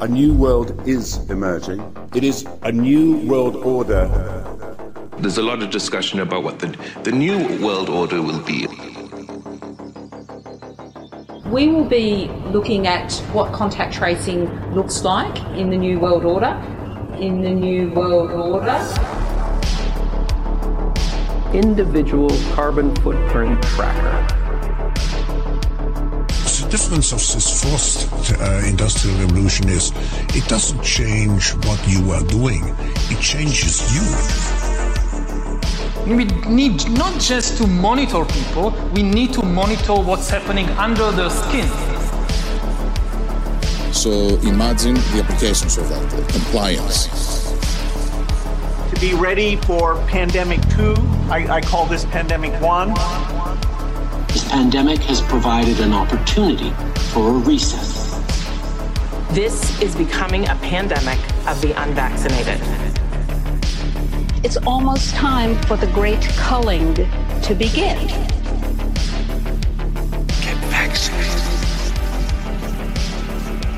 A new world is emerging. It is a new world order. There's a lot of discussion about what the, the new world order will be. We will be looking at what contact tracing looks like in the new world order. In the new world order. Individual carbon footprint tracker the difference of this fourth uh, industrial revolution is it doesn't change what you are doing, it changes you. We need not just to monitor people, we need to monitor what's happening under their skin. So imagine the applications of that, compliance. To be ready for pandemic two, I, I call this pandemic one this pandemic has provided an opportunity for a recess. This is becoming a pandemic of the unvaccinated. It's almost time for the great culling to begin. Get vaccinated.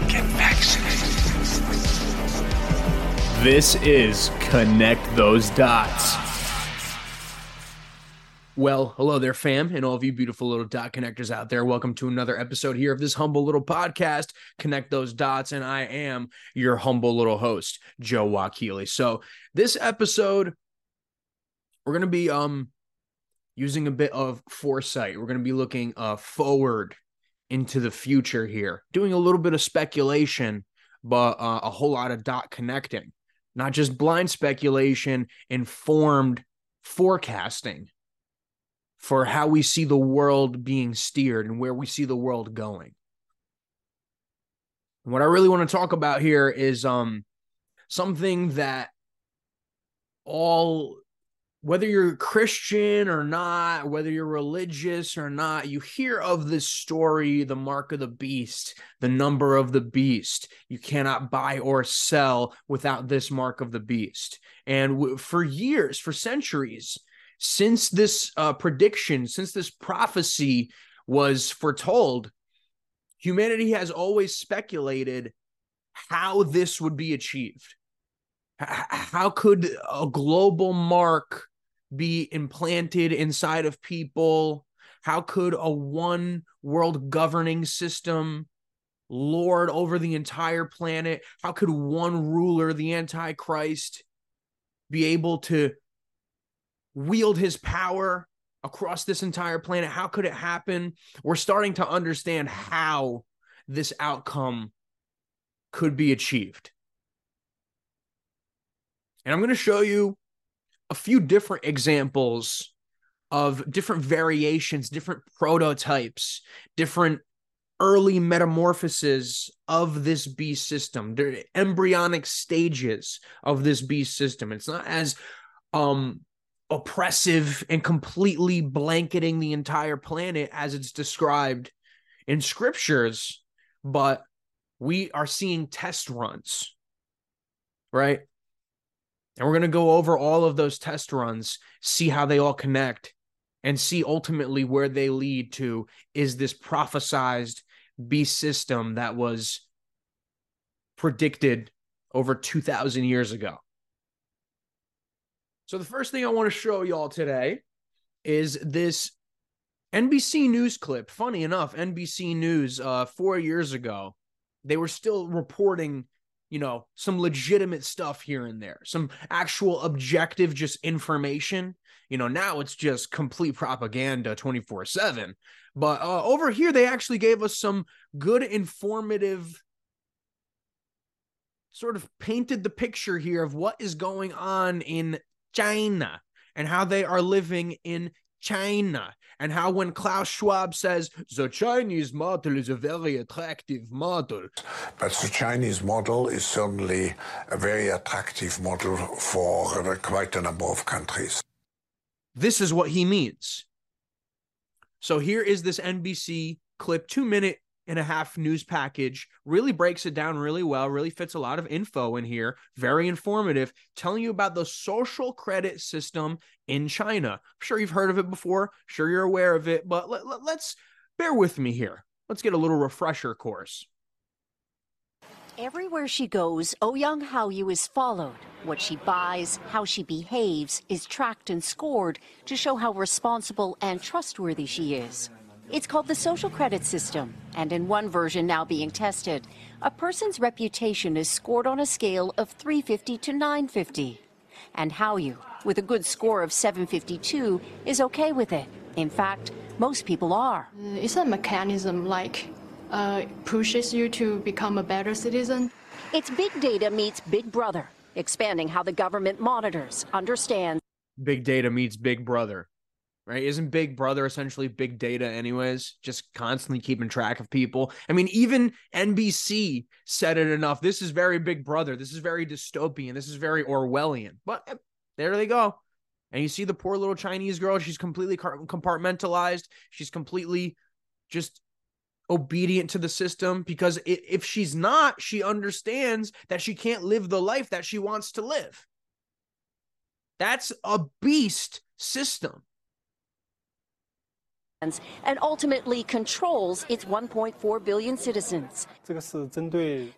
Get vaccinated. This is Connect Those Dots. Well, hello there, fam, and all of you beautiful little dot connectors out there. Welcome to another episode here of this humble little podcast, Connect Those Dots. And I am your humble little host, Joe Wakili. So, this episode, we're going to be um using a bit of foresight. We're going to be looking uh forward into the future here, doing a little bit of speculation, but uh, a whole lot of dot connecting, not just blind speculation, informed forecasting for how we see the world being steered and where we see the world going. what I really want to talk about here is um something that all whether you're Christian or not, whether you're religious or not, you hear of this story, the mark of the beast, the number of the beast. You cannot buy or sell without this mark of the beast. And for years, for centuries, since this uh, prediction, since this prophecy was foretold, humanity has always speculated how this would be achieved. How could a global mark be implanted inside of people? How could a one world governing system lord over the entire planet? How could one ruler, the Antichrist, be able to wield his power across this entire planet? How could it happen? We're starting to understand how this outcome could be achieved. And I'm going to show you a few different examples of different variations, different prototypes, different early metamorphoses of this beast system, the embryonic stages of this beast system. It's not as um oppressive and completely blanketing the entire planet as it's described in scriptures, but we are seeing test runs, right? And we're going to go over all of those test runs, see how they all connect, and see ultimately where they lead to is this prophesized beast system that was predicted over 2,000 years ago. So the first thing I want to show y'all today is this NBC News clip. Funny enough, NBC News uh 4 years ago, they were still reporting, you know, some legitimate stuff here and there, some actual objective just information. You know, now it's just complete propaganda 24/7. But uh, over here they actually gave us some good informative sort of painted the picture here of what is going on in China and how they are living in China and how when Klaus Schwab says the Chinese model is a very attractive model. But the Chinese model is certainly a very attractive model for quite a number of countries. This is what he means. So here is this NBC clip, two minute and a half news package really breaks it down really well really fits a lot of info in here. Very informative telling you about the social credit system in china. I'm sure you've heard of it before. Sure you're aware of it but let, let, let's bear with me here. Let's get a little refresher course. Everywhere she goes, oh Ouyang Haoyu is followed. What she buys, how she behaves, is tracked and scored to show how responsible and trustworthy she is. It's called the social credit system, and in one version now being tested, a person's reputation is scored on a scale of 350 to 950. And Haoyu, with a good score of 752, is okay with it. In fact, most people are. It's a mechanism like uh, pushes you to become a better citizen. It's big data meets Big Brother, expanding how the government monitors, understands. Big data meets Big Brother, right? Isn't Big Brother essentially big data, anyways? Just constantly keeping track of people. I mean, even NBC said it enough. This is very Big Brother. This is very dystopian. This is very Orwellian. But eh, there they go. And you see the poor little Chinese girl. She's completely compartmentalized. She's completely just obedient to the system because if she's not, she understands that she can't live the life that she wants to live. That's a beast system. And ultimately controls its 1.4 billion citizens.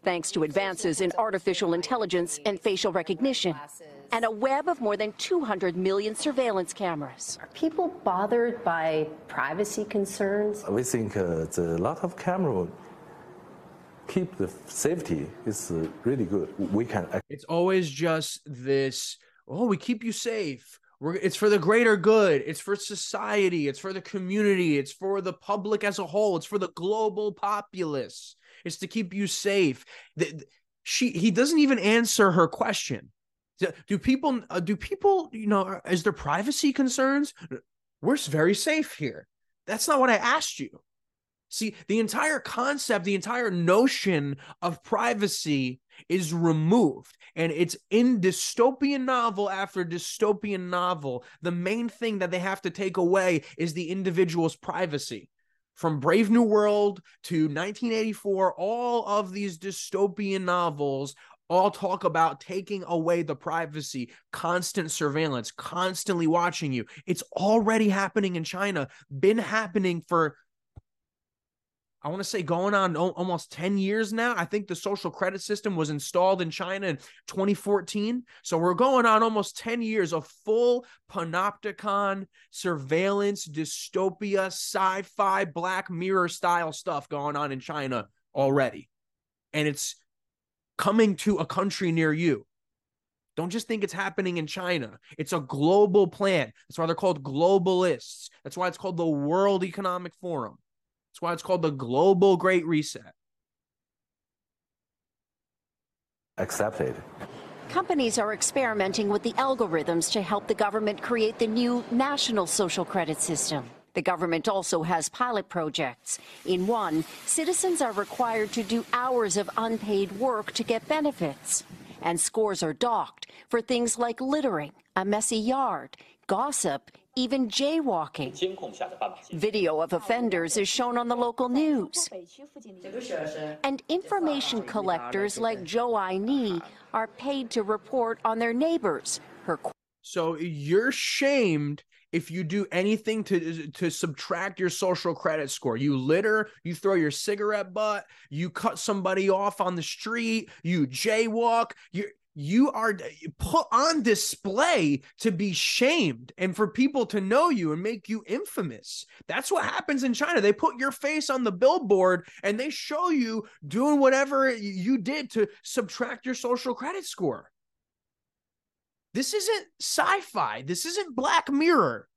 Thanks to advances in artificial intelligence and facial recognition and a web of more than 200 million surveillance cameras. Are people bothered by privacy concerns? We think uh, the lot of camera keep the safety is uh, really good. We can. It's always just this. Oh, we keep you safe. We're, it's for the greater good. It's for society. It's for the community. It's for the public as a whole. It's for the global populace. It's to keep you safe. The, she he doesn't even answer her question. Do people uh, do people you know is there privacy concerns? We're very safe here. That's not what I asked you. See, the entire concept, the entire notion of privacy is removed. And it's in dystopian novel after dystopian novel. The main thing that they have to take away is the individual's privacy. From Brave New World to 1984, all of these dystopian novels all talk about taking away the privacy, constant surveillance, constantly watching you. It's already happening in China, been happening for I want to say going on almost 10 years now. I think the social credit system was installed in China in 2014. So we're going on almost 10 years of full panopticon surveillance, dystopia, sci fi, Black Mirror style stuff going on in China already. And it's coming to a country near you. Don't just think it's happening in China. It's a global plan. That's why they're called globalists. That's why it's called the World Economic Forum. That's why it's called the Global Great Reset. Accepted. Companies are experimenting with the algorithms to help the government create the new national social credit system. The government also has pilot projects. In one, citizens are required to do hours of unpaid work to get benefits. And scores are docked for things like littering, a messy yard, gossip, even jaywalking. Video of offenders is shown on the local news. And information collectors like Zhou Aini are paid to report on their neighbors. Her so you're shamed if you do anything to to subtract your social credit score. You litter, you throw your cigarette butt, you cut somebody off on the street, you jaywalk, you you are put on display to be shamed and for people to know you and make you infamous. That's what happens in China. They put your face on the billboard and they show you doing whatever you did to subtract your social credit score. This isn't sci fi. This isn't Black Mirror.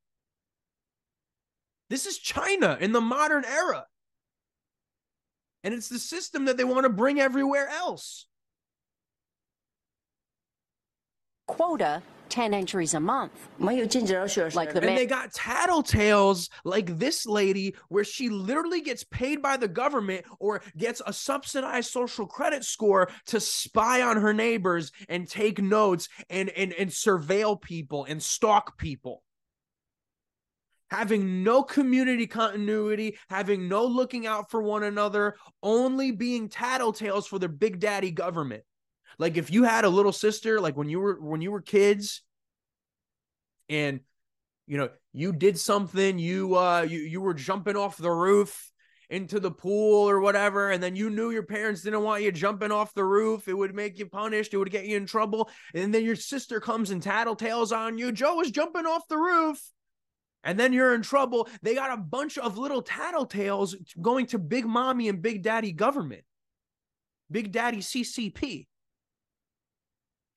This is China in the modern era. And it's the system that they want to bring everywhere else. Quota 10 entries a month. Like the and they got tattletales like this lady, where she literally gets paid by the government or gets a subsidized social credit score to spy on her neighbors and take notes and, and, and surveil people and stalk people. Having no community continuity, having no looking out for one another, only being tattletales for their big daddy government. Like if you had a little sister, like when you were when you were kids, and you know you did something, you uh you you were jumping off the roof, into the pool or whatever, and then you knew your parents didn't want you jumping off the roof, it would make you punished, it would get you in trouble. And then your sister comes and tattletales on you. Joe is jumping off the roof. And then you're in trouble. They got a bunch of little tattletales going to Big Mommy and Big Daddy government, Big Daddy CCP.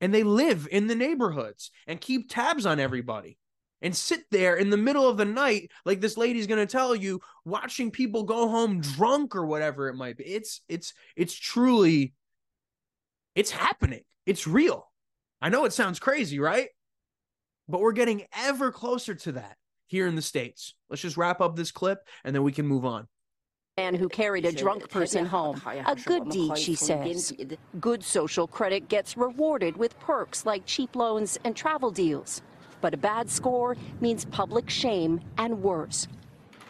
And they live in the neighborhoods and keep tabs on everybody and sit there in the middle of the night like this lady's going to tell you watching people go home drunk or whatever it might be. It's it's it's truly it's happening. It's real. I know it sounds crazy right? But we're getting ever closer to that here in the states. Let's just wrap up this clip and then we can move on man who carried a drunk person home. A good deed, she says. Good social credit gets rewarded with perks like cheap loans and travel deals. But a bad score means public shame and worse.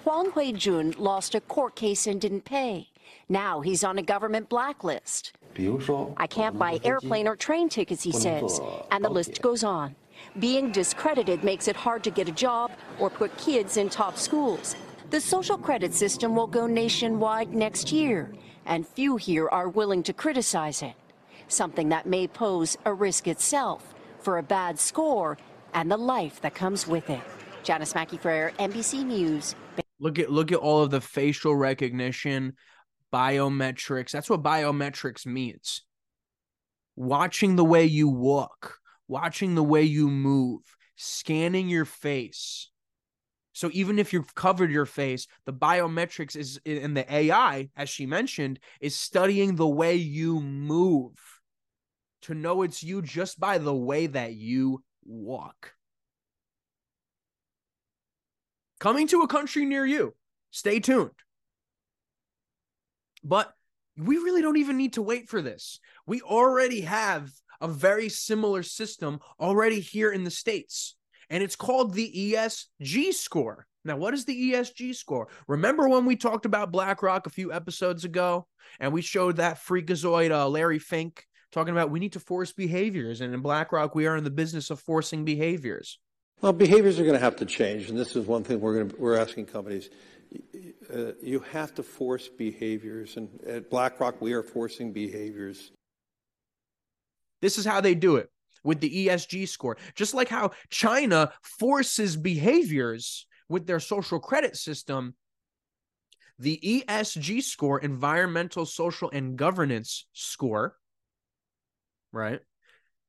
Huang Huijun lost a court case and didn't pay. Now he's on a government blacklist. I can't buy airplane or train tickets, he says, and the list goes on. Being discredited makes it hard to get a job or put kids in top schools. The social credit system will go nationwide next year, and few here are willing to criticize it, something that may pose a risk itself. For a bad score, and the life that comes with it. Janis Mackey Frayer, NBC News. Look at look at all of the facial recognition, biometrics. That's what biometrics means. Watching the way you walk, watching the way you move, scanning your face. So even if you've covered your face, the biometrics is in the AI, as she mentioned, is studying the way you move to know it's you just by the way that you walk. Coming to a country near you. Stay tuned. But we really don't even need to wait for this. We already have a very similar system already here in the States, and it's called the ESG score. Now, what is the ESG score? Remember when we talked about BlackRock a few episodes ago and we showed that freakazoid uh, Larry Fink talking about we need to force behaviors. And in BlackRock, we are in the business of forcing behaviors. Well, behaviors are going to have to change, and this is one thing we're going to, we're asking companies. Uh, you have to force behaviors, and at BlackRock, we are forcing behaviors. This is how they do it with the ESG score, just like how China forces behaviors with their social credit system. The ESG score, environmental, social, and governance score, right?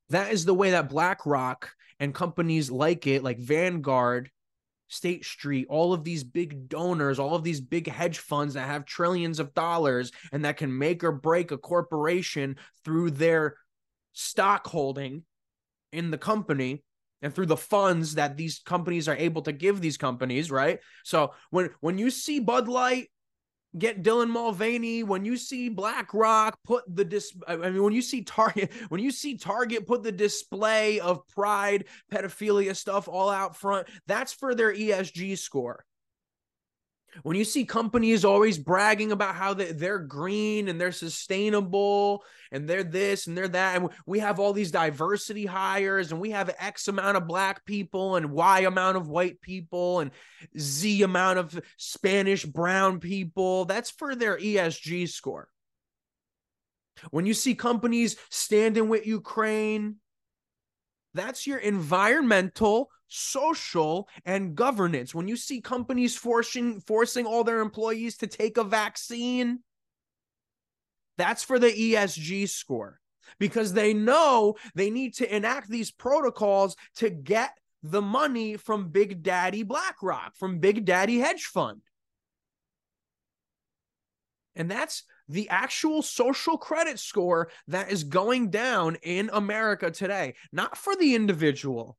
That is the way that BlackRock and companies like it, like Vanguard, State Street, all of these big donors, all of these big hedge funds that have trillions of dollars and that can make or break a corporation through their stock holding in the company and through the funds that these companies are able to give these companies, right? So when when you see Bud Light get Dylan Mulvaney, when you see BlackRock put the dis I mean when you see Target, when you see Target put the display of pride, pedophilia stuff all out front, that's for their ESG score. When you see companies always bragging about how they're green and they're sustainable and they're this and they're that, and we have all these diversity hires and we have X amount of black people and Y amount of white people and Z amount of Spanish brown people, that's for their ESG score. When you see companies standing with Ukraine, that's your environmental social and governance. When you see companies forcing forcing all their employees to take a vaccine, that's for the ESG score because they know they need to enact these protocols to get the money from Big Daddy BlackRock, from Big Daddy hedge fund. And that's the actual social credit score that is going down in America today, not for the individual,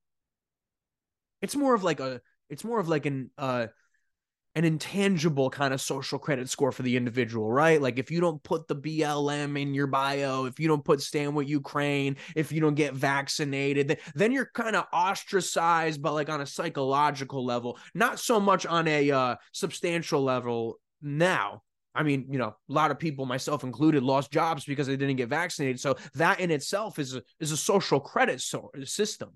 it's more of like a it's more of like an uh an intangible kind of social credit score for the individual, right? Like if you don't put the BLM in your bio, if you don't put stand with Ukraine, if you don't get vaccinated, then you're kind of ostracized, but like on a psychological level, not so much on a uh, substantial level now. I mean, you know, a lot of people, myself included, lost jobs because they didn't get vaccinated. So that in itself is a, is a social credit so- system.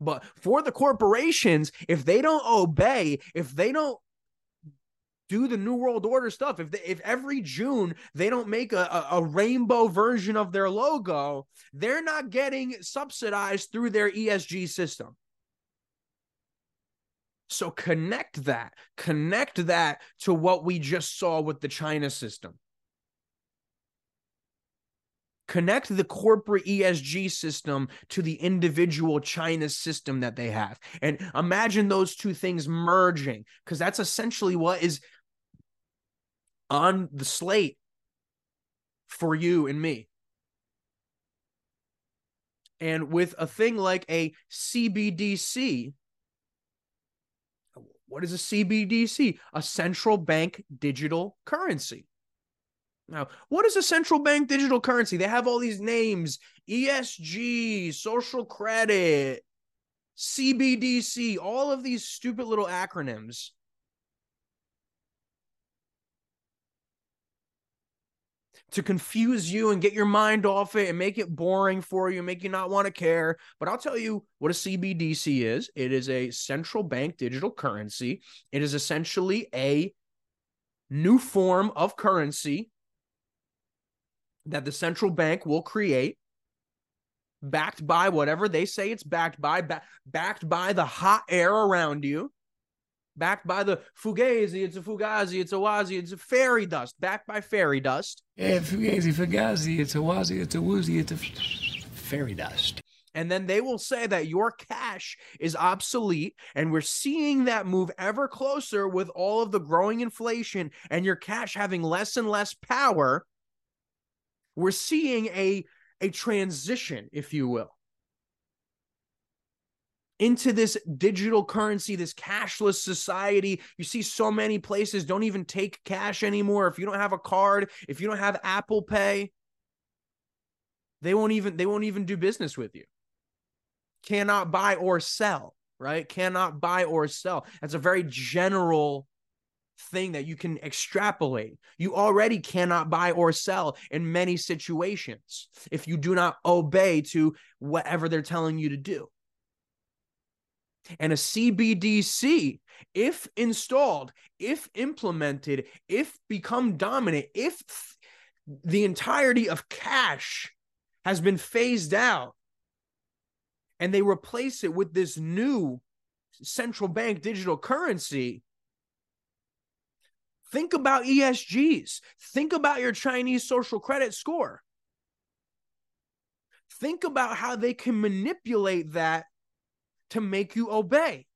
But for the corporations, if they don't obey, if they don't do the New World Order stuff. If they, if every June they don't make a, a, a rainbow version of their logo, they're not getting subsidized through their ESG system. So connect that, connect that to what we just saw with the China system. Connect the corporate ESG system to the individual China system that they have. And imagine those two things merging, because that's essentially what is on the slate for you and me. And with a thing like a CBDC, what is a CBDC? A central bank digital currency. Now, what is a central bank digital currency? They have all these names ESG, social credit, CBDC, all of these stupid little acronyms. To confuse you and get your mind off it and make it boring for you, make you not want to care. But I'll tell you what a CBDC is it is a central bank digital currency. It is essentially a new form of currency that the central bank will create backed by whatever they say it's backed by ba- backed by the hot air around you backed by the fugazi it's a fugazi it's a wazi it's a fairy dust backed by fairy dust yeah fugazi fugazi it's a wazi it's a woozy it's a fairy dust and then they will say that your cash is obsolete. And we're seeing that move ever closer with all of the growing inflation and your cash having less and less power we're seeing a a transition if you will into this digital currency this cashless society. You see so many places don't even take cash anymore. If you don't have a card if you don't have apple pay they won't even they won't even do business with you. Cannot buy or sell right? Cannot buy or sell. That's a very general thing that you can extrapolate. You already cannot buy or sell in many situations if you do not obey to whatever they're telling you to do. And a CBDC, if installed, if implemented, if become dominant, if the entirety of cash has been phased out and they replace it with this new central bank digital currency, Think about ESGs. Think about your Chinese social credit score. Think about how they can manipulate that to make you obey.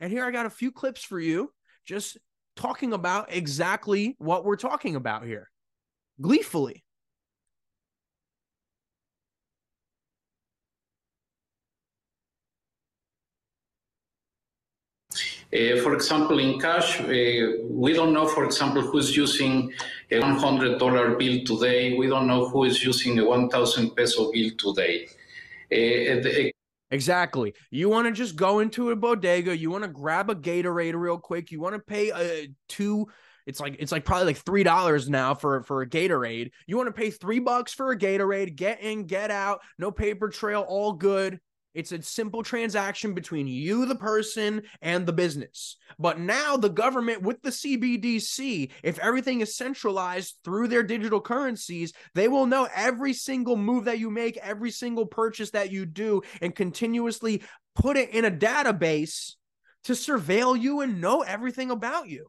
And here I got a few clips for you just talking about exactly what we're talking about here gleefully. Uh, for example, in cash, uh, we don't know, for example, who's using a $100 bill today. We don't know who is using a 1,000 peso bill today. Uh, the, Exactly. You want to just go into a bodega, you want to grab a Gatorade real quick, you want to pay a uh, two it's like it's like probably like three dollars now for for a Gatorade. You want to pay three bucks for a Gatorade, get in, get out, no paper trail, all good. It's a simple transaction between you, the person, and the business. But now the government with the CBDC, if everything is centralized through their digital currencies, they will know every single move that you make, every single purchase that you do, and continuously put it in a database to surveil you and know everything about you.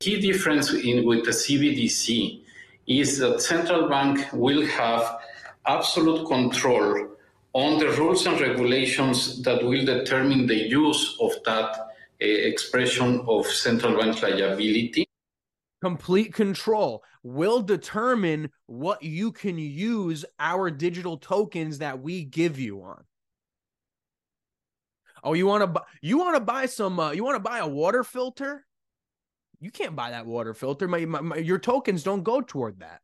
Key difference in with the CBDC is that central bank will have absolute control on the rules and regulations that will determine the use of that uh, expression of central bank liability. Complete control will determine what you can use our digital tokens that we give you on. Oh, you want to buy you want to buy some uh, you want to buy a water filter? You can't buy that water filter. My, my, my, your tokens don't go toward that.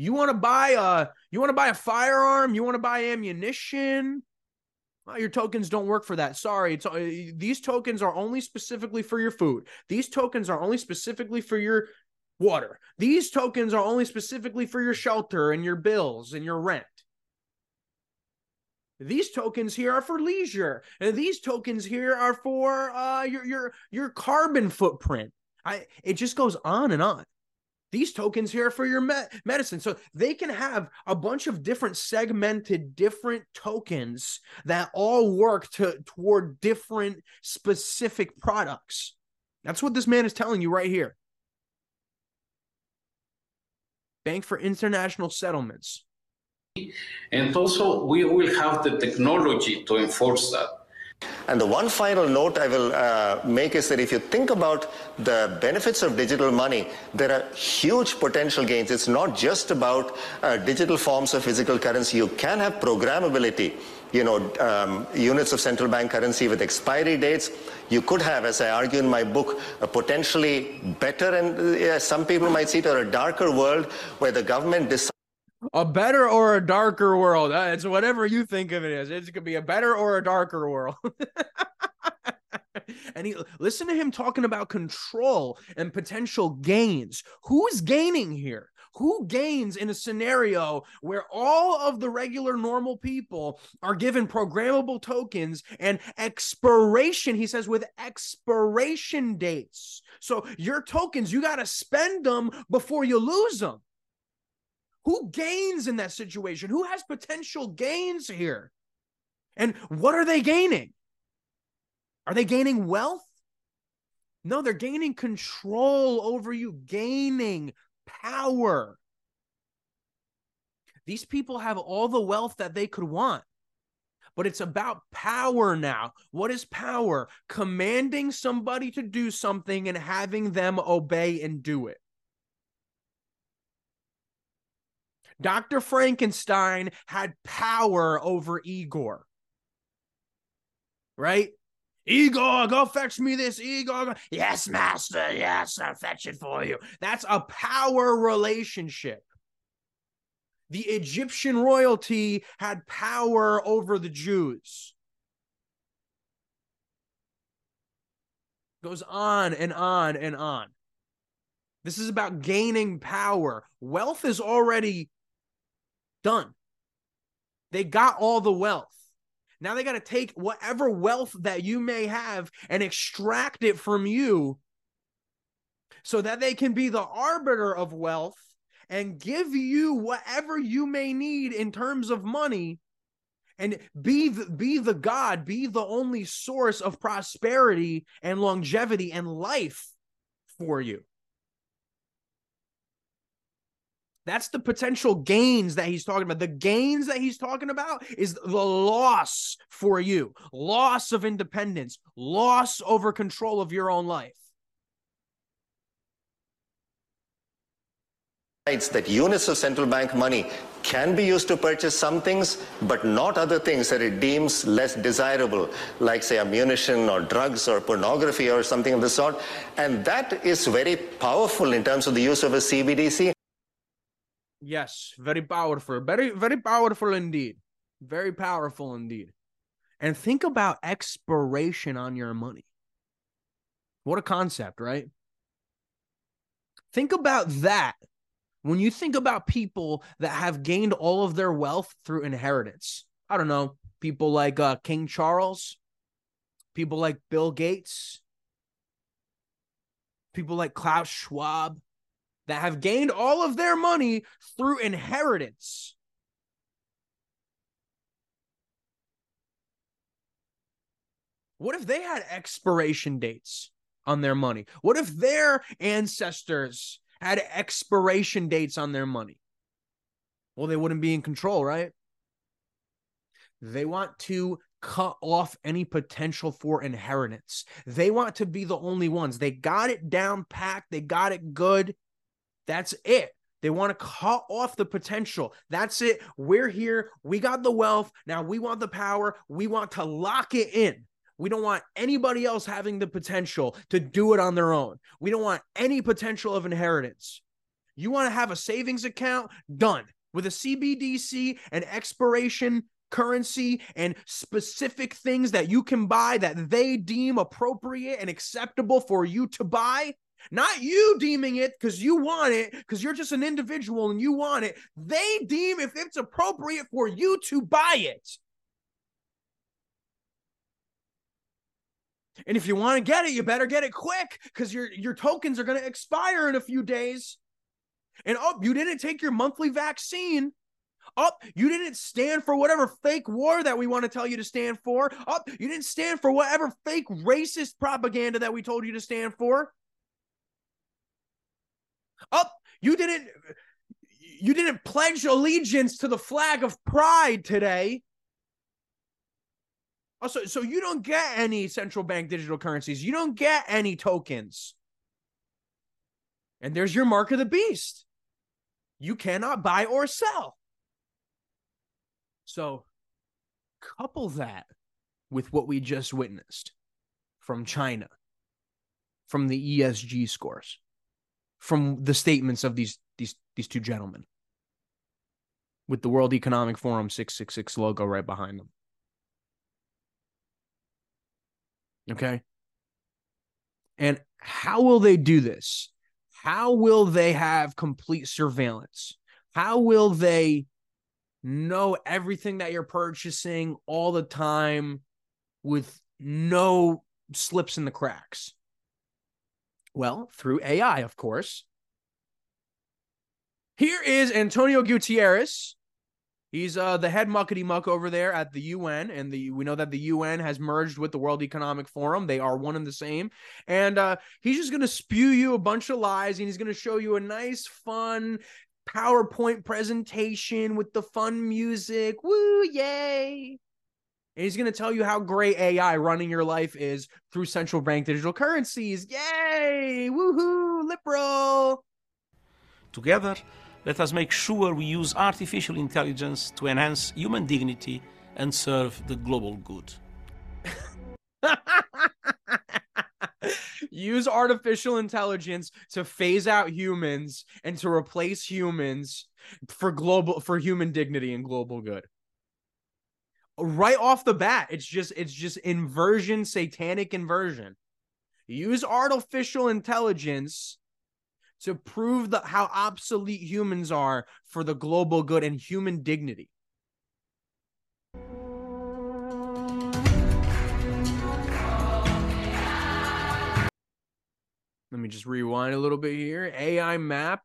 You want to buy a you want to buy a firearm, you want to buy ammunition. Well, your tokens don't work for that. Sorry, it's uh, these tokens are only specifically for your food. These tokens are only specifically for your water. These tokens are only specifically for your shelter and your bills and your rent. These tokens here are for leisure, and these tokens here are for uh, your your your carbon footprint. I it just goes on and on. These tokens here for your me- medicine, so they can have a bunch of different segmented, different tokens that all work to toward different specific products. That's what this man is telling you right here. Bank for International Settlements. And also, we will have the technology to enforce that. And the one final note I will uh, make is that if you think about the benefits of digital money, there are huge potential gains. It's not just about uh, digital forms of physical currency. You can have programmability, you know, um, units of central bank currency with expiry dates. You could have, as I argue in my book, a potentially better and uh, some people might see it, or a darker world where the government decides a better or a darker world. Uh, it's whatever you think of it as. It could be a better or a darker world. and he listen to him talking about control and potential gains. Who's gaining here? Who gains in a scenario where all of the regular normal people are given programmable tokens and expiration, he says, with expiration dates. So your tokens, you got to spend them before you lose them. Who gains in that situation? Who has potential gains here? And what are they gaining? Are they gaining wealth? No, they're gaining control over you, gaining power. These people have all the wealth that they could want, but it's about power now. What is power? Commanding somebody to do something and having them obey and do it. Dr. Frankenstein had power over Igor. Right? Igor, go fetch me this. Igor, yes, master. Yes, I'll fetch it for you. That's a power relationship. The Egyptian royalty had power over the Jews. Goes on and on and on. This is about gaining power. Wealth is already Done. They got all the wealth. Now they got to take whatever wealth that you may have and extract it from you so that they can be the arbiter of wealth and give you whatever you may need in terms of money and be the, be the god be the only source of prosperity and longevity and life for you That's the potential gains that he's talking about. The gains that he's talking about is the loss for you, loss of independence, loss over control of your own life. It's that units of central bank money can be used to purchase some things, but not other things that it deems less desirable, like, say, ammunition or drugs or pornography or something of the sort. And that is very powerful in terms of the use of a CBDC. Yes, very powerful. Very, very powerful indeed. Very powerful indeed. And think about expiration on your money. What a concept, right? Think about that when you think about people that have gained all of their wealth through inheritance. I don't know, people like uh, King Charles, people like Bill Gates, people like Klaus Schwab, that have gained all of their money through inheritance. What if they had expiration dates on their money? What if their ancestors had expiration dates on their money? Well, they wouldn't be in control, right? They want to cut off any potential for inheritance. They want to be the only ones. They got it down packed, they got it good. That's it. They want to cut off the potential. That's it. We're here. We got the wealth. Now we want the power. We want to lock it in. We don't want anybody else having the potential to do it on their own. We don't want any potential of inheritance. You want to have a savings account? Done. With a CBDC and expiration currency and specific things that you can buy that they deem appropriate and acceptable for you to buy, not you deeming it because you want it, because you're just an individual and you want it. They deem if it's appropriate for you to buy it. And if you want to get it, you better get it quick because your your tokens are going to expire in a few days. And oh, you didn't take your monthly vaccine. Up, oh, you didn't stand for whatever fake war that we want to tell you to stand for. Up, oh, you didn't stand for whatever fake racist propaganda that we told you to stand for. Up, oh, you didn't you didn't pledge allegiance to the flag of pride today. Oh, also, so you don't get any central bank digital currencies. You don't get any tokens. And there's your mark of the beast. You cannot buy or sell. So, couple that with what we just witnessed from China, from the ESG scores, from the statements of these these these two gentlemen with the World Economic Forum 666 logo right behind them. Okay? And how will they do this? How will they have complete surveillance? How will they know everything that you're purchasing all the time with no slips in the cracks? Well, through AI, of course. Here is Antonio Gutierrez. He's uh, the head muckety muck over there at the UN, and the we know that the UN has merged with the World Economic Forum. They are one and the same, and uh, he's just gonna spew you a bunch of lies, and he's gonna show you a nice, fun PowerPoint presentation with the fun music. Woo, yay! And he's going to tell you how great AI running your life is through central bank digital currencies. Yay! Woohoo! Liberal! Together, let us make sure we use artificial intelligence to enhance human dignity and serve the global good. use artificial intelligence to phase out humans and to replace humans for global for human dignity and global good right off the bat it's just it's just inversion satanic inversion use artificial intelligence to prove the, how obsolete humans are for the global good and human dignity Let me just rewind a little bit here. AI map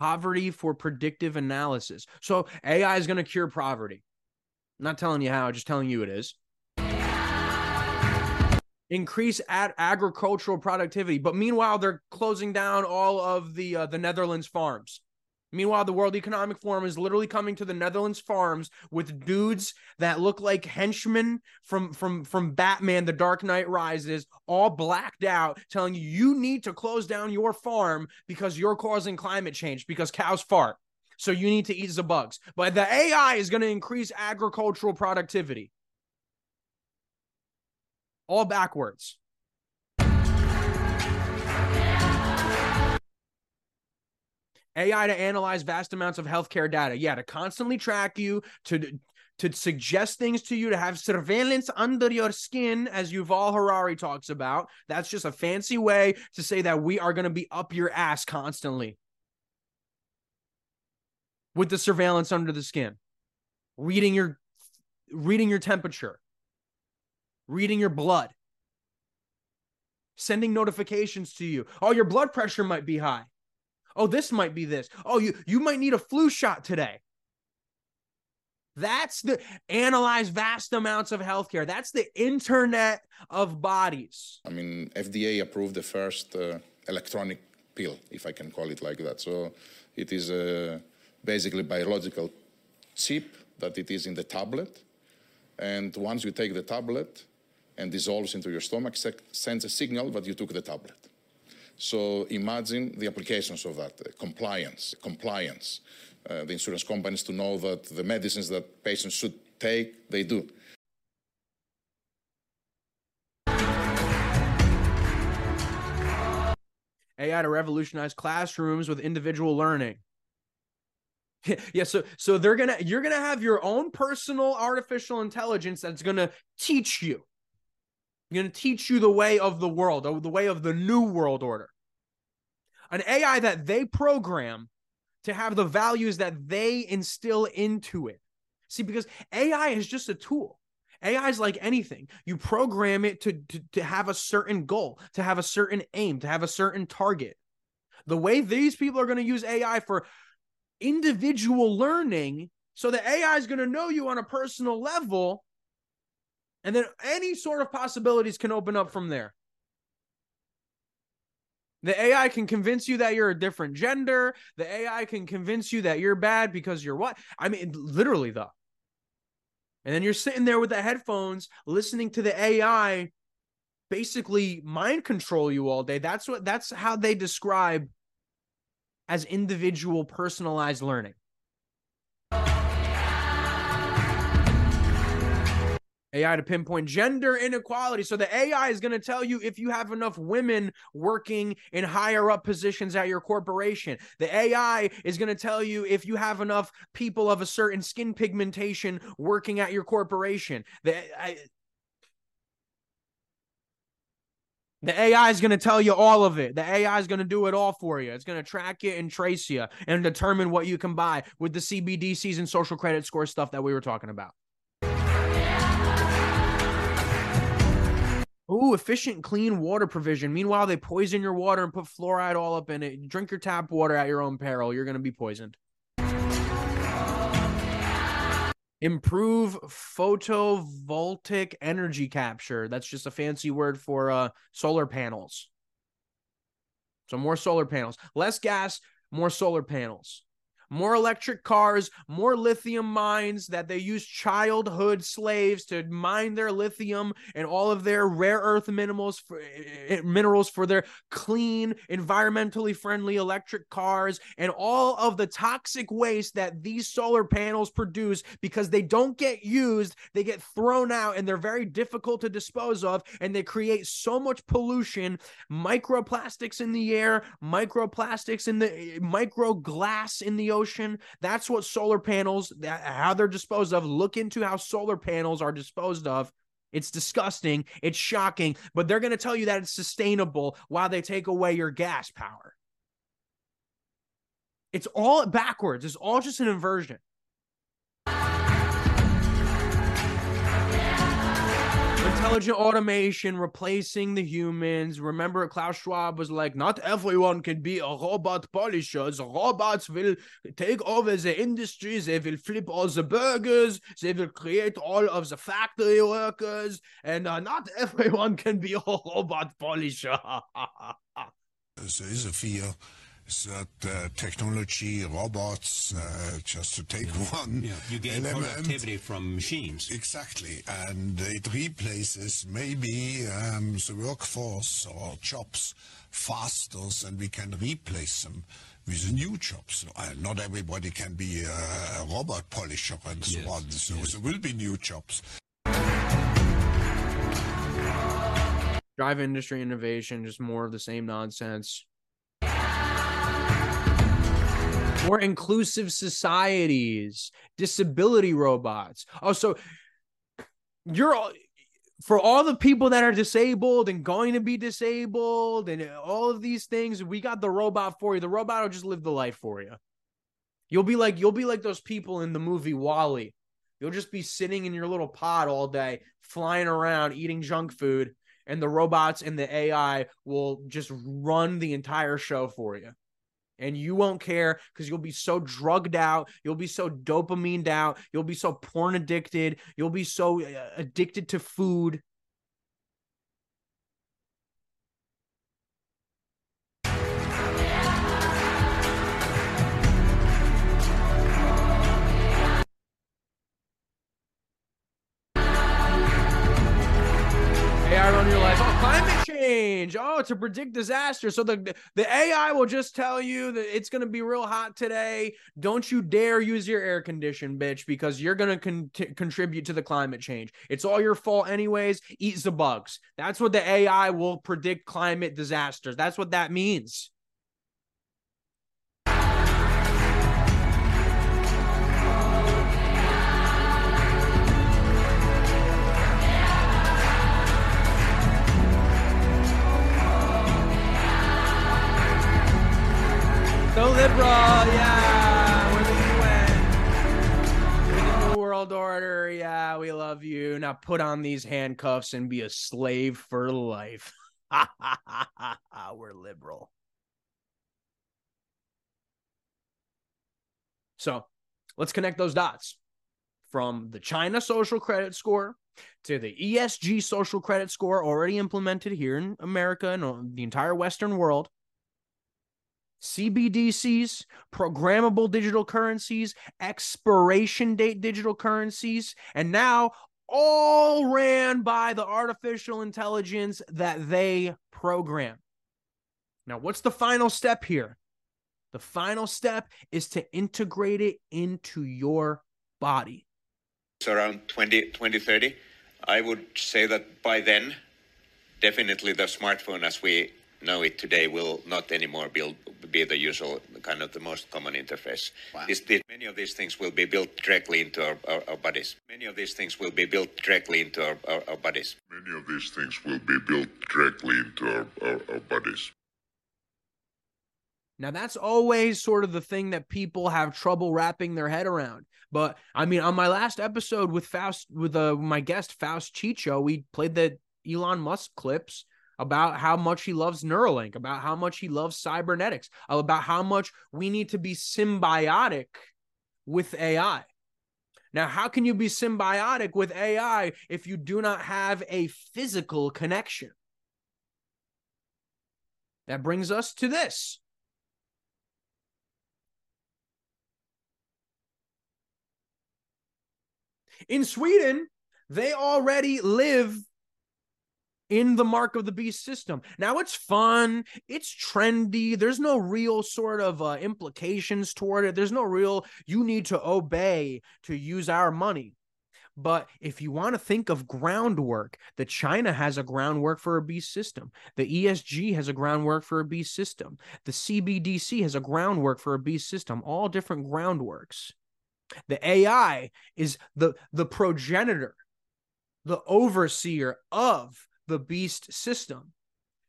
poverty for predictive analysis. So AI is going to cure poverty. I'm not telling you how, just telling you it is. Increase ad- agricultural productivity, but meanwhile they're closing down all of the uh, the Netherlands farms. Meanwhile, the World Economic Forum is literally coming to the Netherlands farms with dudes that look like henchmen from from from Batman: The Dark Knight Rises, all blacked out, telling you you need to close down your farm because you're causing climate change because cows fart. So you need to eat the bugs. But the AI is going to increase agricultural productivity. All backwards. AI to analyze vast amounts of healthcare data. Yeah, to constantly track you, to to suggest things to you, to have surveillance under your skin, as Yuval Harari talks about. That's just a fancy way to say that we are going to be up your ass constantly with the surveillance under the skin, reading your reading your temperature, reading your blood, sending notifications to you. Oh, your blood pressure might be high. Oh, this might be this. Oh, you you might need a flu shot today. That's the analyze vast amounts of healthcare. That's the internet of bodies. I mean, FDA approved the first uh, electronic pill, if I can call it like that. So it is uh, basically biological chip that it is in the tablet. And once you take the tablet and dissolves into your stomach, sends a signal that you took the tablet. So imagine the applications of that, uh, compliance, compliance. Uh, the insurance companies to know that the medicines that patients should take, they do. AI to revolutionize classrooms with individual learning. yeah, so so they're gonna you're gonna have your own personal artificial intelligence that's gonna teach you to teach you the way of the world, the way of the new world order. An AI that they program to have the values that they instill into it. See, because AI is just a tool. AI is like anything. You program it to, to, to have a certain goal, to have a certain aim, to have a certain target. The way these people are going to use AI for individual learning, so the AI is going to know you on a personal level, and then any sort of possibilities can open up from there. The AI can convince you that you're a different gender. The AI can convince you that you're bad because you're what? I mean, literally, though. And then you're sitting there with the headphones listening to the AI basically mind control you all day. That's what that's how they describe as individual personalized learning. AI to pinpoint gender inequality. So the AI is going to tell you if you have enough women working in higher up positions at your corporation. The AI is going to tell you if you have enough people of a certain skin pigmentation working at your corporation. The I, The AI is going to tell you all of it. The AI is going to do it all for you. It's going to track you and trace you and determine what you can buy with the CBDCs and social credit score stuff that we were talking about. Ooh, efficient clean water provision. Meanwhile, they poison your water and put fluoride all up in it. Drink your tap water at your own peril. You're going to be poisoned. Improve photovoltaic energy capture. That's just a fancy word for uh, solar panels. So, more solar panels, less gas, more solar panels more electric cars, more lithium mines that they use childhood slaves to mine their lithium and all of their rare earth minerals for, eh, minerals for their clean, environmentally friendly electric cars and all of the toxic waste that these solar panels produce because they don't get used, they get thrown out and they're very difficult to dispose of and they create so much pollution, microplastics in the air, microplastics in the eh, micro glass in the ocean. That's what solar panels, that, how they're disposed of. Look into how solar panels are disposed of. It's disgusting. It's shocking, but they're going to tell you that it's sustainable while they take away your gas power. It's all backwards. It's all just an inversion. Intelligent automation replacing the humans. Remember, Klaus Schwab was like, not everyone can be a robot polisher. The robots will take over the industry. They will flip all the burgers. They will create all of the factory workers. And uh, not everyone can be a robot polisher. there is a fear that uh, technology, robots, uh, just to take yeah. one. Yeah. You gain element. productivity from machines. Exactly. And it replaces maybe um, the workforce or jobs faster than we can replace them with new jobs. Uh, not everybody can be a, robot polisher and so yes. on. So yes. there will be new jobs. Drive industry innovation, just more of the same nonsense more inclusive societies, disability robots. Oh, so you're all, for all the people that are disabled and going to be disabled and all of these things, we got the robot for you. The robot will just live the life for you. You'll be like you'll be like those people in the movie WALL-E. You'll just be sitting in your little pod all day, flying around, eating junk food, and the robots and the AI will just run the entire show for you and you won't care because you'll be so drugged out you'll be so dopamined out you'll be so porn addicted you'll be so uh, addicted to food change. Oh, to predict disaster. So the the AI will just tell you that it's going to be real hot today. Don't you dare use your air condition, bitch, because you're going to con- contribute to the climate change. It's all your fault, anyways. Eat the bugs. That's what the AI will predict climate disasters. That's what that means. So liberal, yeah, we're the UN. We're the New world order. Yeah, we love you. Now put on these handcuffs and be a slave for life. We're liberal. So let's connect those dots from the China social credit score to the ESG social credit score already implemented here in America and the entire Western world. CBDCs, programmable digital currencies, expiration date digital currencies, and now all ran by the artificial intelligence that they program. Now, what's the final step here? The final step is to integrate it into your body. So around 20, 2030, I would say that by then, definitely the smartphone as we know it today will not anymore be, be the usual kind of the most common interface. Wow. This, this, many of these things will be built directly into our, our, our, bodies. Many of these things will be built directly into our, our, our bodies. Many of these things will be built directly into our bodies. Now that's always sort of the thing that people have trouble wrapping their head around. But I mean, on my last episode with Faust, with uh, my guest Faust Chicho, we played the Elon Musk clips about how much he loves Neuralink, about how much he loves cybernetics, about how much we need to be symbiotic with AI. Now, how can you be symbiotic with AI if you do not have a physical connection? That brings us to this. In Sweden, they already live in the mark of the beast system. Now it's fun, it's trendy. There's no real sort of uh, implications toward it. There's no real you need to obey to use our money. But if you want to think of groundwork, the China has a groundwork for a beast system. The ESG has a groundwork for a beast system. The CBDC has a groundwork for a beast system. All different groundworks. The AI is the the progenitor, the overseer of the beast system.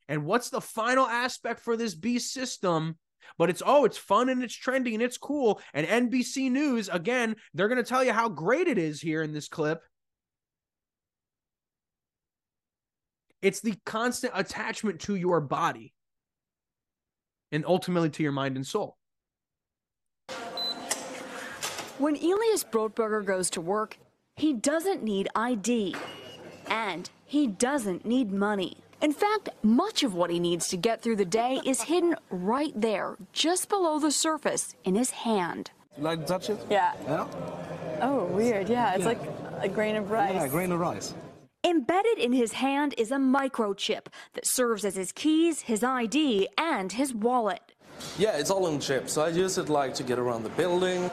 And what's the final aspect for this beast system? But it's oh, it's fun and it's trending and it's cool. And NBC News, again, they're going to tell you how great it is here in this clip. It's the constant attachment to your body and ultimately to your mind and soul. When Elias Brotberger goes to work, he doesn't need ID. And he doesn't need money. In fact, much of what he needs to get through the day is hidden right there, just below the surface, in his hand. You like to touch it? Yeah. Yeah? Oh, weird. Yeah, it's yeah. like a grain of rice. Yeah, a grain of rice. Embedded in his hand is a microchip that serves as his keys, his ID, and his wallet. Yeah, it's all in chip, so I use it like to get around the building.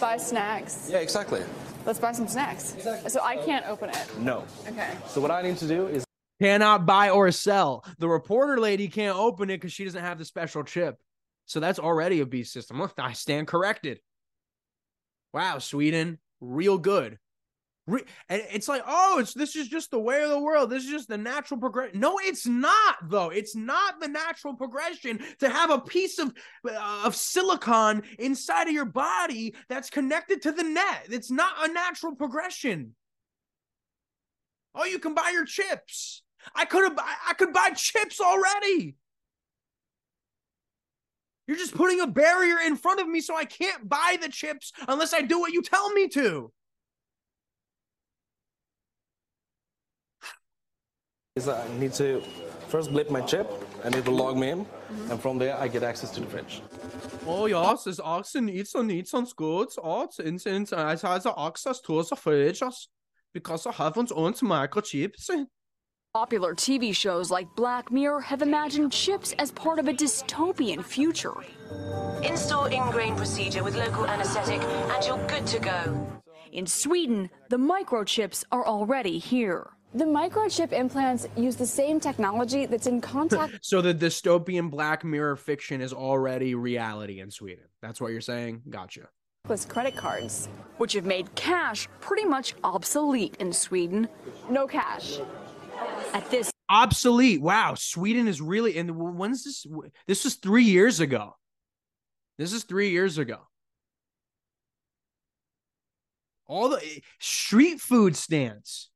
Buy snacks. Yeah, exactly. Let's buy some snacks. Exactly. So I can't open it. No. Okay. So what I need to do is cannot buy or sell. The reporter lady can't open it because she doesn't have the special chip. So that's already a beast system. Look, I stand corrected. Wow, Sweden, real good. Re- it's like, oh, it's this is just the way of the world. This is just the natural progression. No, it's not though. It's not the natural progression to have a piece of uh, of silicon inside of your body that's connected to the net. It's not a natural progression. Oh, you can buy your chips. I could have I could buy chips already. You're just putting a barrier in front of me so I can't buy the chips unless I do what you tell me to. I need to first blip my chip and it will log me in, and from there I get access to the fridge. Oh ja, es ist också needs and needs and goods. It's in in I has access to the fridge because I have its own microchips. Popular TV shows like Black Mirror have imagined chips as part of a dystopian future. Install ingrain procedure with local anesthetic and you're good to go. In Sweden, the microchips are already here. The microchip implants use the same technology that's in contact. so the dystopian Black Mirror fiction is already reality in Sweden. That's what you're saying? Gotcha. With credit cards, which have made cash pretty much obsolete in Sweden. No cash. At this obsolete. Wow, Sweden is really. And when's this? This was three years ago. This is three years ago. All the eh, street food stands.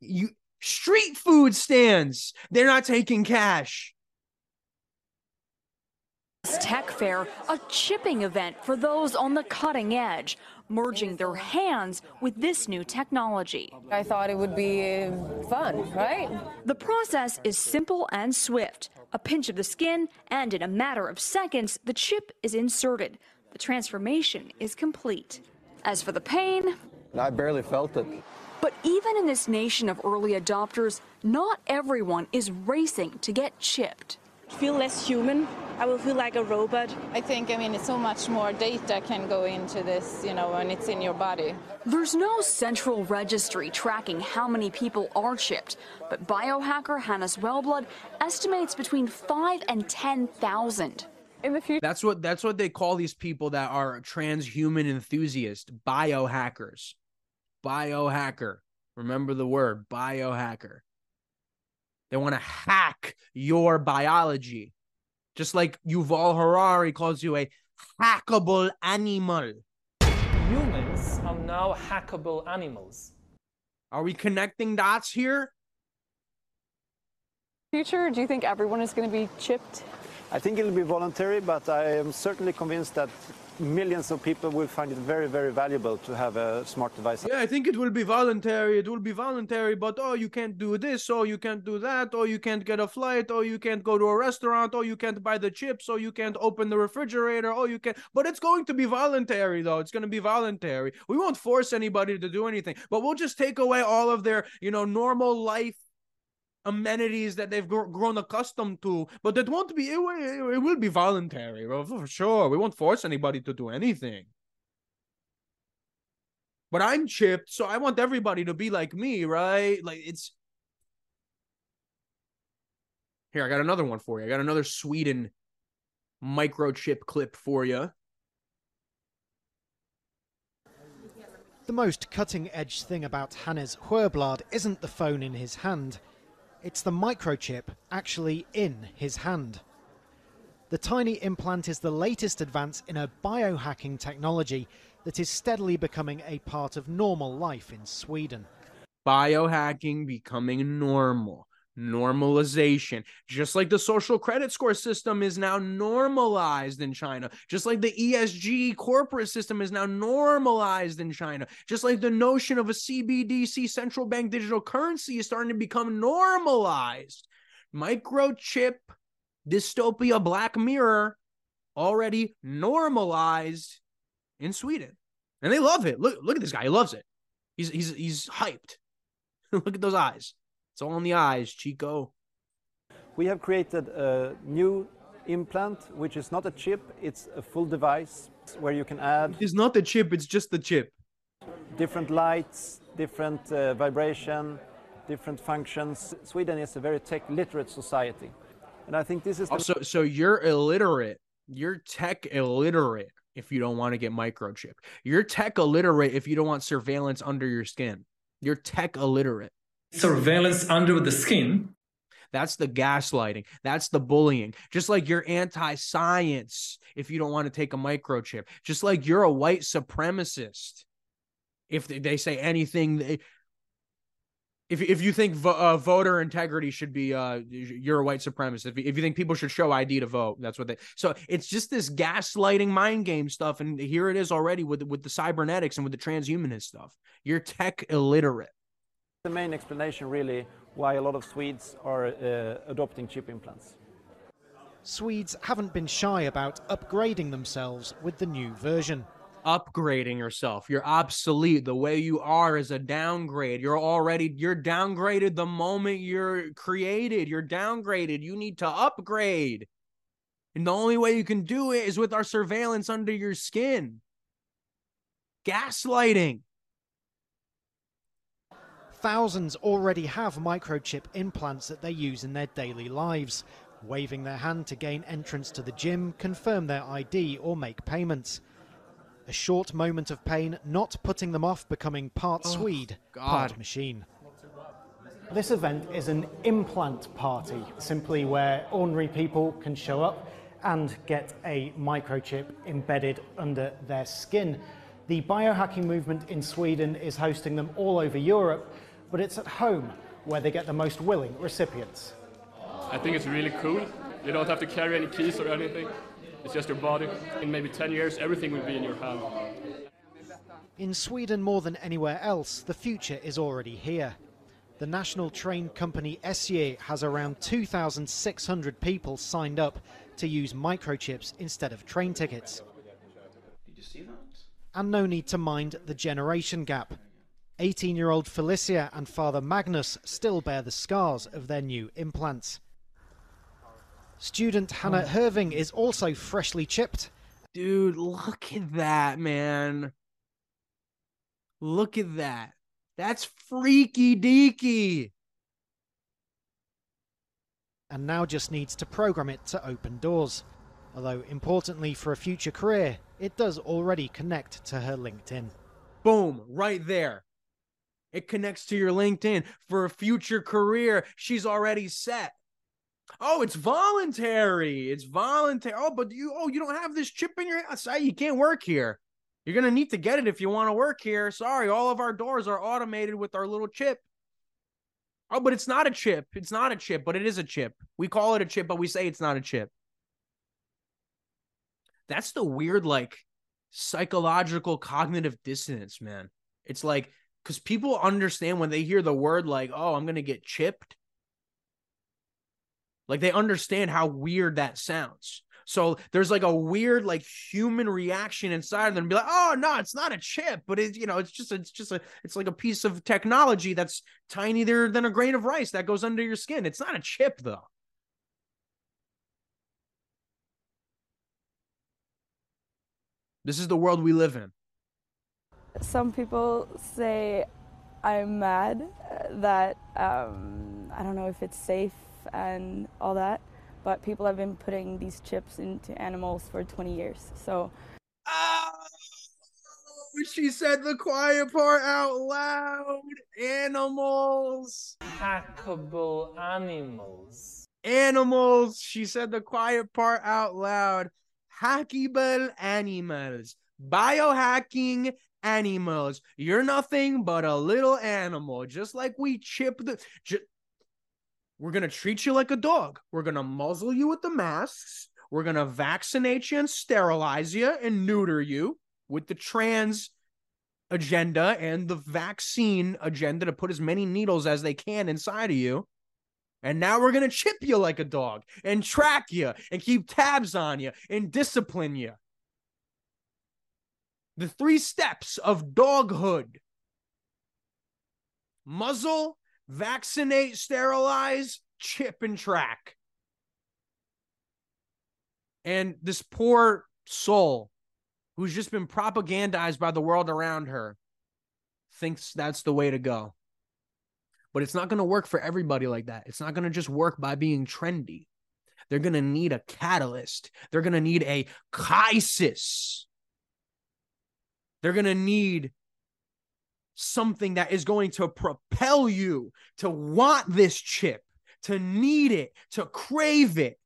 You street food stands. They're not taking cash. Tech Fair, a chipping event for those on the cutting edge, merging their hands with this new technology. I thought it would be fun, right? The process is simple and swift. A pinch of the skin, and in a matter of seconds, the chip is inserted. The transformation is complete. As for the pain, I barely felt it. But even in this nation of early adopters, not everyone is racing to get chipped. feel less human. I will feel like a robot. I think, I mean, it's so much more data can go into this, you know, when it's in your body. There's no central registry tracking how many people are chipped, but biohacker Hannes Sjöblad estimates between 5 and 10,000. In the future, That's what that's what they call these people that are transhuman enthusiasts, biohackers. Biohacker. Remember the word biohacker. They want to hack your biology. Just like Yuval Harari calls you a hackable animal. Humans are now hackable animals. Are we connecting dots here? future, do you think everyone is going to be chipped? I think it'll be voluntary, but I am certainly convinced that millions of people will find it very, very valuable to have a smart device. Yeah, I think it will be voluntary. It will be voluntary, but oh, you can't do this, or you can't do that, or you can't get a flight, or you can't go to a restaurant, or you can't buy the chips, or you can't open the refrigerator, or you can. But it's going to be voluntary, though. It's going to be voluntary. We won't force anybody to do anything, but we'll just take away all of their, you know, normal life amenities that they've gr- grown accustomed to. But it won't be it, will- it will be voluntary for sure. We won't force anybody to do anything. But i'm chipped so i want everybody to be like me right? Like it's here i got another one for you. I got another sweden microchip clip for you The most cutting edge thing about Hannes Sjöblad isn't the phone in his hand, it's the microchip actually in his hand. The tiny implant is the latest advance in a biohacking technology that is steadily becoming a part of normal life in Sweden. biohacking becoming normal normalization. Just like the social credit score system is now normalized in china. Just like the esg corporate system is now normalized in china. Just like the notion of a cbdc central bank digital currency is starting to become normalized. Microchip dystopia black mirror already normalized in sweden. And they love it. Look look at this guy. He loves it. He's he's he's hyped. Look at those eyes it's all in the eyes, Chico. We have created a new implant, which is not a chip, it's a full device where you can add It's not the chip, it's just the chip. different lights, different uh, vibration, different functions. Sweden is a very tech literate society. And I think this is the Also, so you're illiterate. You're tech illiterate if you don't want to get microchip. You're tech illiterate if you don't want surveillance under your skin. You're tech illiterate. Surveillance under the skin. That's the gaslighting. That's the bullying. Just like you're anti science if you don't want to take a microchip. Just like you're a white supremacist if they, say anything. They, if, if you think vo- uh, voter integrity should be, uh, you're a white supremacist. If, if you think people should show ID to vote, that's what they. So it's just this gaslighting mind game stuff, and here it is already with with the cybernetics and with the transhumanist stuff. You're tech illiterate. The main explanation, really, why a lot of Swedes are uh, adopting chip implants. Swedes haven't been shy about upgrading themselves with the new version. upgrading yourself. You're obsolete. The way you are is a downgrade. You're already you're downgraded the moment you're created. You're downgraded. You need to upgrade. And the only way you can do it is with our surveillance under your skin. Gaslighting. Thousands already have microchip implants that they use in their daily lives, waving their hand to gain entrance to the gym, confirm their ID, or make payments. A short moment of pain not putting them off becoming part Oh, Swede, God. part machine. This event is an implant party, simply where ordinary people can show up and get a microchip embedded under their skin. The biohacking movement in Sweden is hosting them all over Europe, but it's at home where they get the most willing recipients. I think it's really cool. You don't have to carry any keys or anything. It's just your body. In maybe 10 years, everything will be in your hand. In Sweden, more than anywhere else, the future is already here. The national train company SJ has around 2,600 people signed up to use microchips instead of train tickets. Did you see that? And no need to mind the generation gap. 18 year old Felicia and father Magnus still bear the scars of their new implants. Student Hannah oh. Herving is also freshly chipped. Dude, look at that, man. Look at that. That's freaky deaky. And now just needs to program it to open doors. Although, importantly for a future career, it does already connect to her LinkedIn. Boom, right there. It connects to your LinkedIn for a future career. She's already set. Oh, it's voluntary. It's voluntary. Oh, but you oh, you don't have this chip in your house. You can't work here. You're gonna need to get it if you want to work here. Sorry, all of our doors are automated with our little chip. Oh, but it's not a chip. It's not a chip, but it is a chip. We call it a chip, but we say it's not a chip. That's the weird, like, psychological cognitive dissonance, man. It's like, because people understand when they hear the word, like, oh, I'm to get chipped. Like, they understand how weird that sounds. So there's like a weird, like human reaction inside of them, be like, "Oh no, it's not a chip, but it's you know, it's just it's just a it's like a piece of technology that's tinier than a grain of rice that goes under your skin. It's not a chip though." This is the world we live in. Some people say I'm mad that um, I don't know if it's safe and all that, but people have been putting these chips into animals for 20 years. So. Oh, she said the quiet part out loud. Animals. Hackable animals. Animals. She said the quiet part out loud. Hackable animals. Biohacking animals. You're nothing but a little animal. Just like we chip the. We're going to treat you like a dog. We're going to muzzle you with the masks. We're going to vaccinate you and sterilize you and neuter you with the trans agenda and the vaccine agenda to put as many needles as they can inside of you. And now we're going to chip you like a dog and track you and keep tabs on you and discipline you. The three steps of doghood muzzle, vaccinate, sterilize, chip, and track. And this poor soul who's just been propagandized by the world around her thinks that's the way to go. But it's not going to work for everybody like that. It's not going to just work by being trendy. They're going to need a catalyst. They're going to need a crisis. They're going to need something that is going to propel you to want this chip, to need it, to crave it.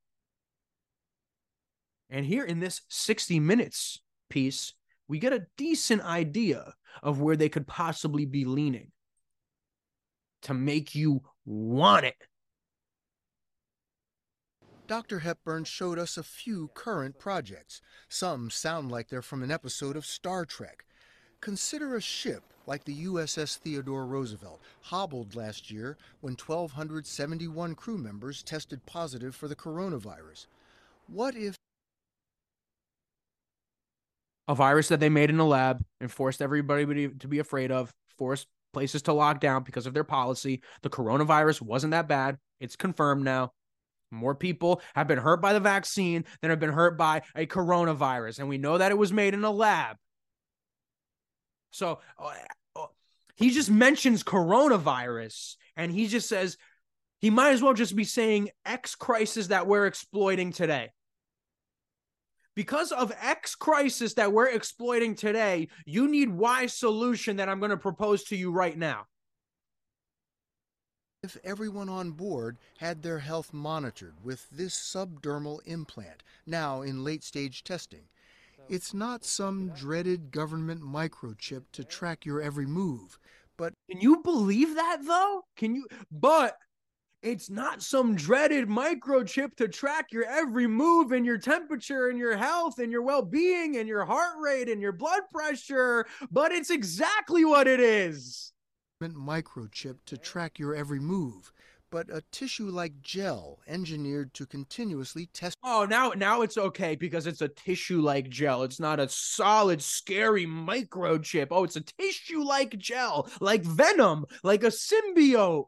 And here in this 60 minutes piece, we get a decent idea of where they could possibly be leaning to make you want it. Dr. Hepburn showed us a few current projects. Some sound like they're from an episode of Star Trek. Consider a ship like the USS Theodore Roosevelt, hobbled last year when 1,271 crew members tested positive for the coronavirus. What if a virus that they made in a lab and forced everybody to be afraid of, forced places to lock down because of their policy. The coronavirus wasn't that bad. It's confirmed now. More people have been hurt by the vaccine than have been hurt by a coronavirus. And we know that it was made in a lab. So uh, uh, he just mentions coronavirus and he just says he might as well just be saying X crisis that we're exploiting today because of X crisis that we're exploiting today, you need Y solution that I'm going to propose to you right now. If everyone on board had their health monitored with this subdermal implant, now in late stage testing. It's not some dreaded government microchip to track your every move, but. Can you believe that though? Can you? But it's not some dreaded microchip to track your every move and your temperature and your health and your well being and your heart rate and your blood pressure, but it's exactly what it is microchip to track your every move, but a tissue-like gel engineered to continuously test. Oh, now now it's okay because it's a tissue-like gel. It's not a solid, scary microchip. Oh, it's a tissue-like gel, like venom, like a symbiote.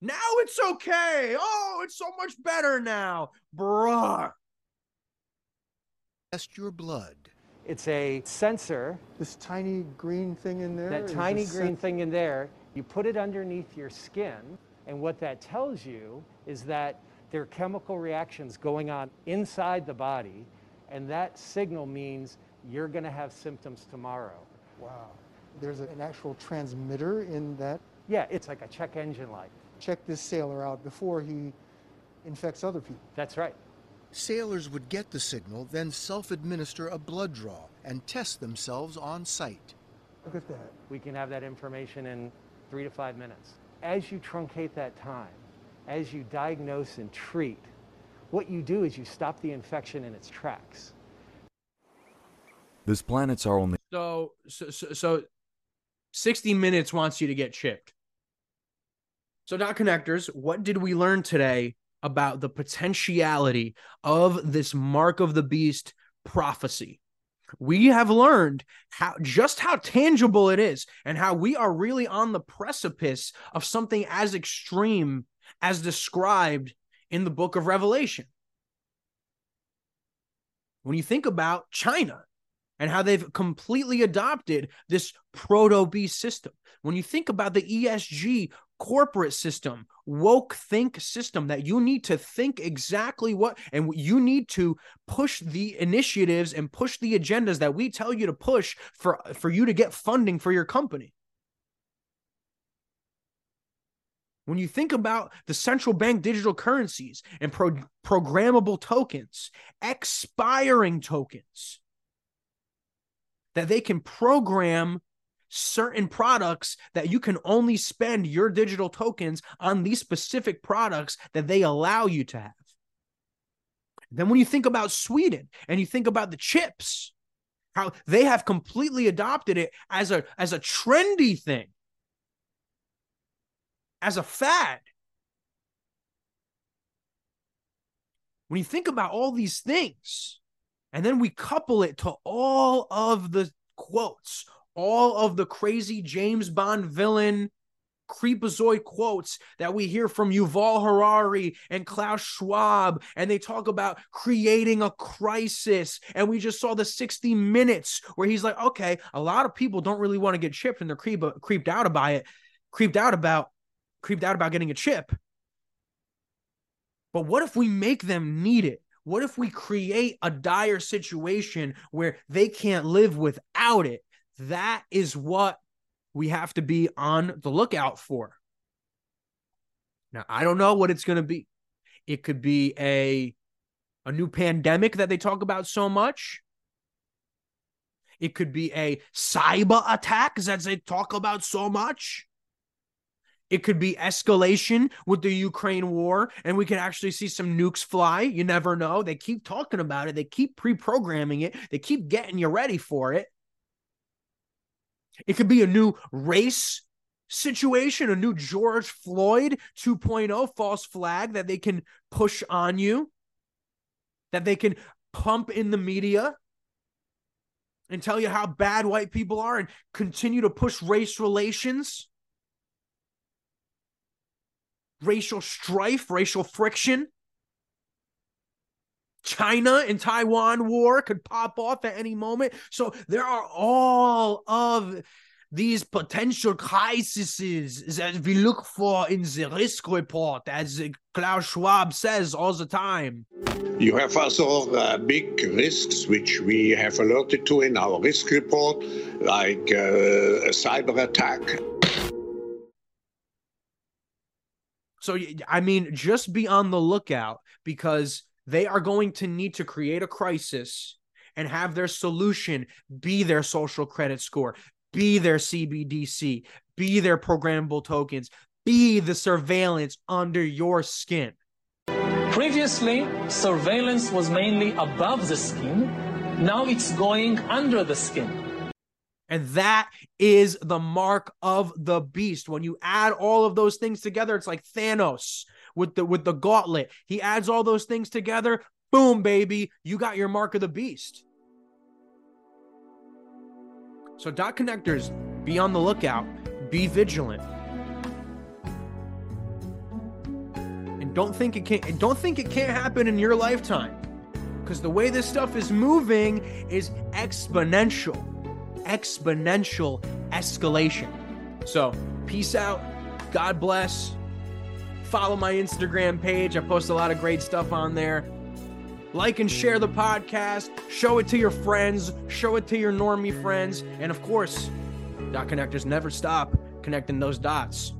Now it's okay. Oh, it's so much better now, bruh. Test your blood it's a sensor. This tiny green thing in there? That tiny green thing in there. You put it underneath your skin, and what that tells you is that there are chemical reactions going on inside the body, and that signal means you're going to have symptoms tomorrow. Wow. There's an actual transmitter in that? Yeah, it's like a check engine light. Check this sailor out before he infects other people. That's right. Sailors would get the signal, then self-administer a blood draw and test themselves on site. Look at that. We can have that information in three to five minutes. As you truncate that time, as you diagnose and treat, what you do is you stop the infection in its tracks. This planet's our only. So, so, so, so 60 minutes wants you to get chipped. So, dot connectors, what did we learn today about the potentiality of this mark of the beast prophecy. We have learned how just how tangible it is and how we are really on the precipice of something as extreme as described in the book of Revelation. When you think about China and how they've completely adopted this proto beast system, when you think about the ESG corporate system, woke think system that you need to think exactly what, and you need to push the initiatives and push the agendas that we tell you to push for, for you to get funding for your company. When you think about the central bank digital currencies and pro- programmable tokens, expiring tokens, that they can program certain products that you can only spend your digital tokens on these specific products that they allow you to have. Then, when you think about Sweden and you think about the chips, how they have completely adopted it as a as a trendy thing, as a fad. When you think about all these things, and then we couple it to all of the quotes, all of the crazy James Bond villain creepazoid quotes that we hear from Yuval Harari and Klaus Schwab, and they talk about creating a crisis. And we just saw the 60 minutes where he's like, okay, a lot of people don't really want to get chipped and they're creep- creeped out about it, creeped out about, creeped out about getting a chip. But what if we make them need it? What if we create a dire situation where they can't live without it? That is what we have to be on the lookout for. Now, I don't know what it's going to be. It could be a a new pandemic that they talk about so much. It could be a cyber attack that they talk about so much. It could be escalation with the Ukraine war, and we can actually see some nukes fly. You never know. They keep talking about it, they keep pre programming it, they keep getting you ready for it. It could be a new race situation, a new George Floyd 2.0 false flag that they can push on you, that they can pump in the media and tell you how bad white people are and continue to push race relations, racial strife, racial friction. China and Taiwan war could pop off at any moment. So there are all of these potential crises that we look for in the risk report, as Klaus Schwab says all the time. You have also uh, big risks, which we have alerted to in our risk report, like uh, a cyber attack. So, I mean, just be on the lookout because they are going to need to create a crisis and have their solution be their social credit score, be their CBDC, be their programmable tokens, be the surveillance under your skin. Previously, surveillance was mainly above the skin. Now it's going under the skin. And that is the mark of the beast. When you add all of those things together, it's like Thanos with the with the gauntlet. He adds all those things together, boom, baby, you got your mark of the beast. So dot connectors, be on the lookout, be vigilant. And don't think it can't don't think it can't happen in your lifetime. Because the way this stuff is moving is exponential exponential escalation. So, peace out. God bless. Follow my Instagram page. I post a lot of great stuff on there. Like and share the podcast. Show it to your friends. Show it to your normie friends. And of course, dot connectors never stop connecting those dots.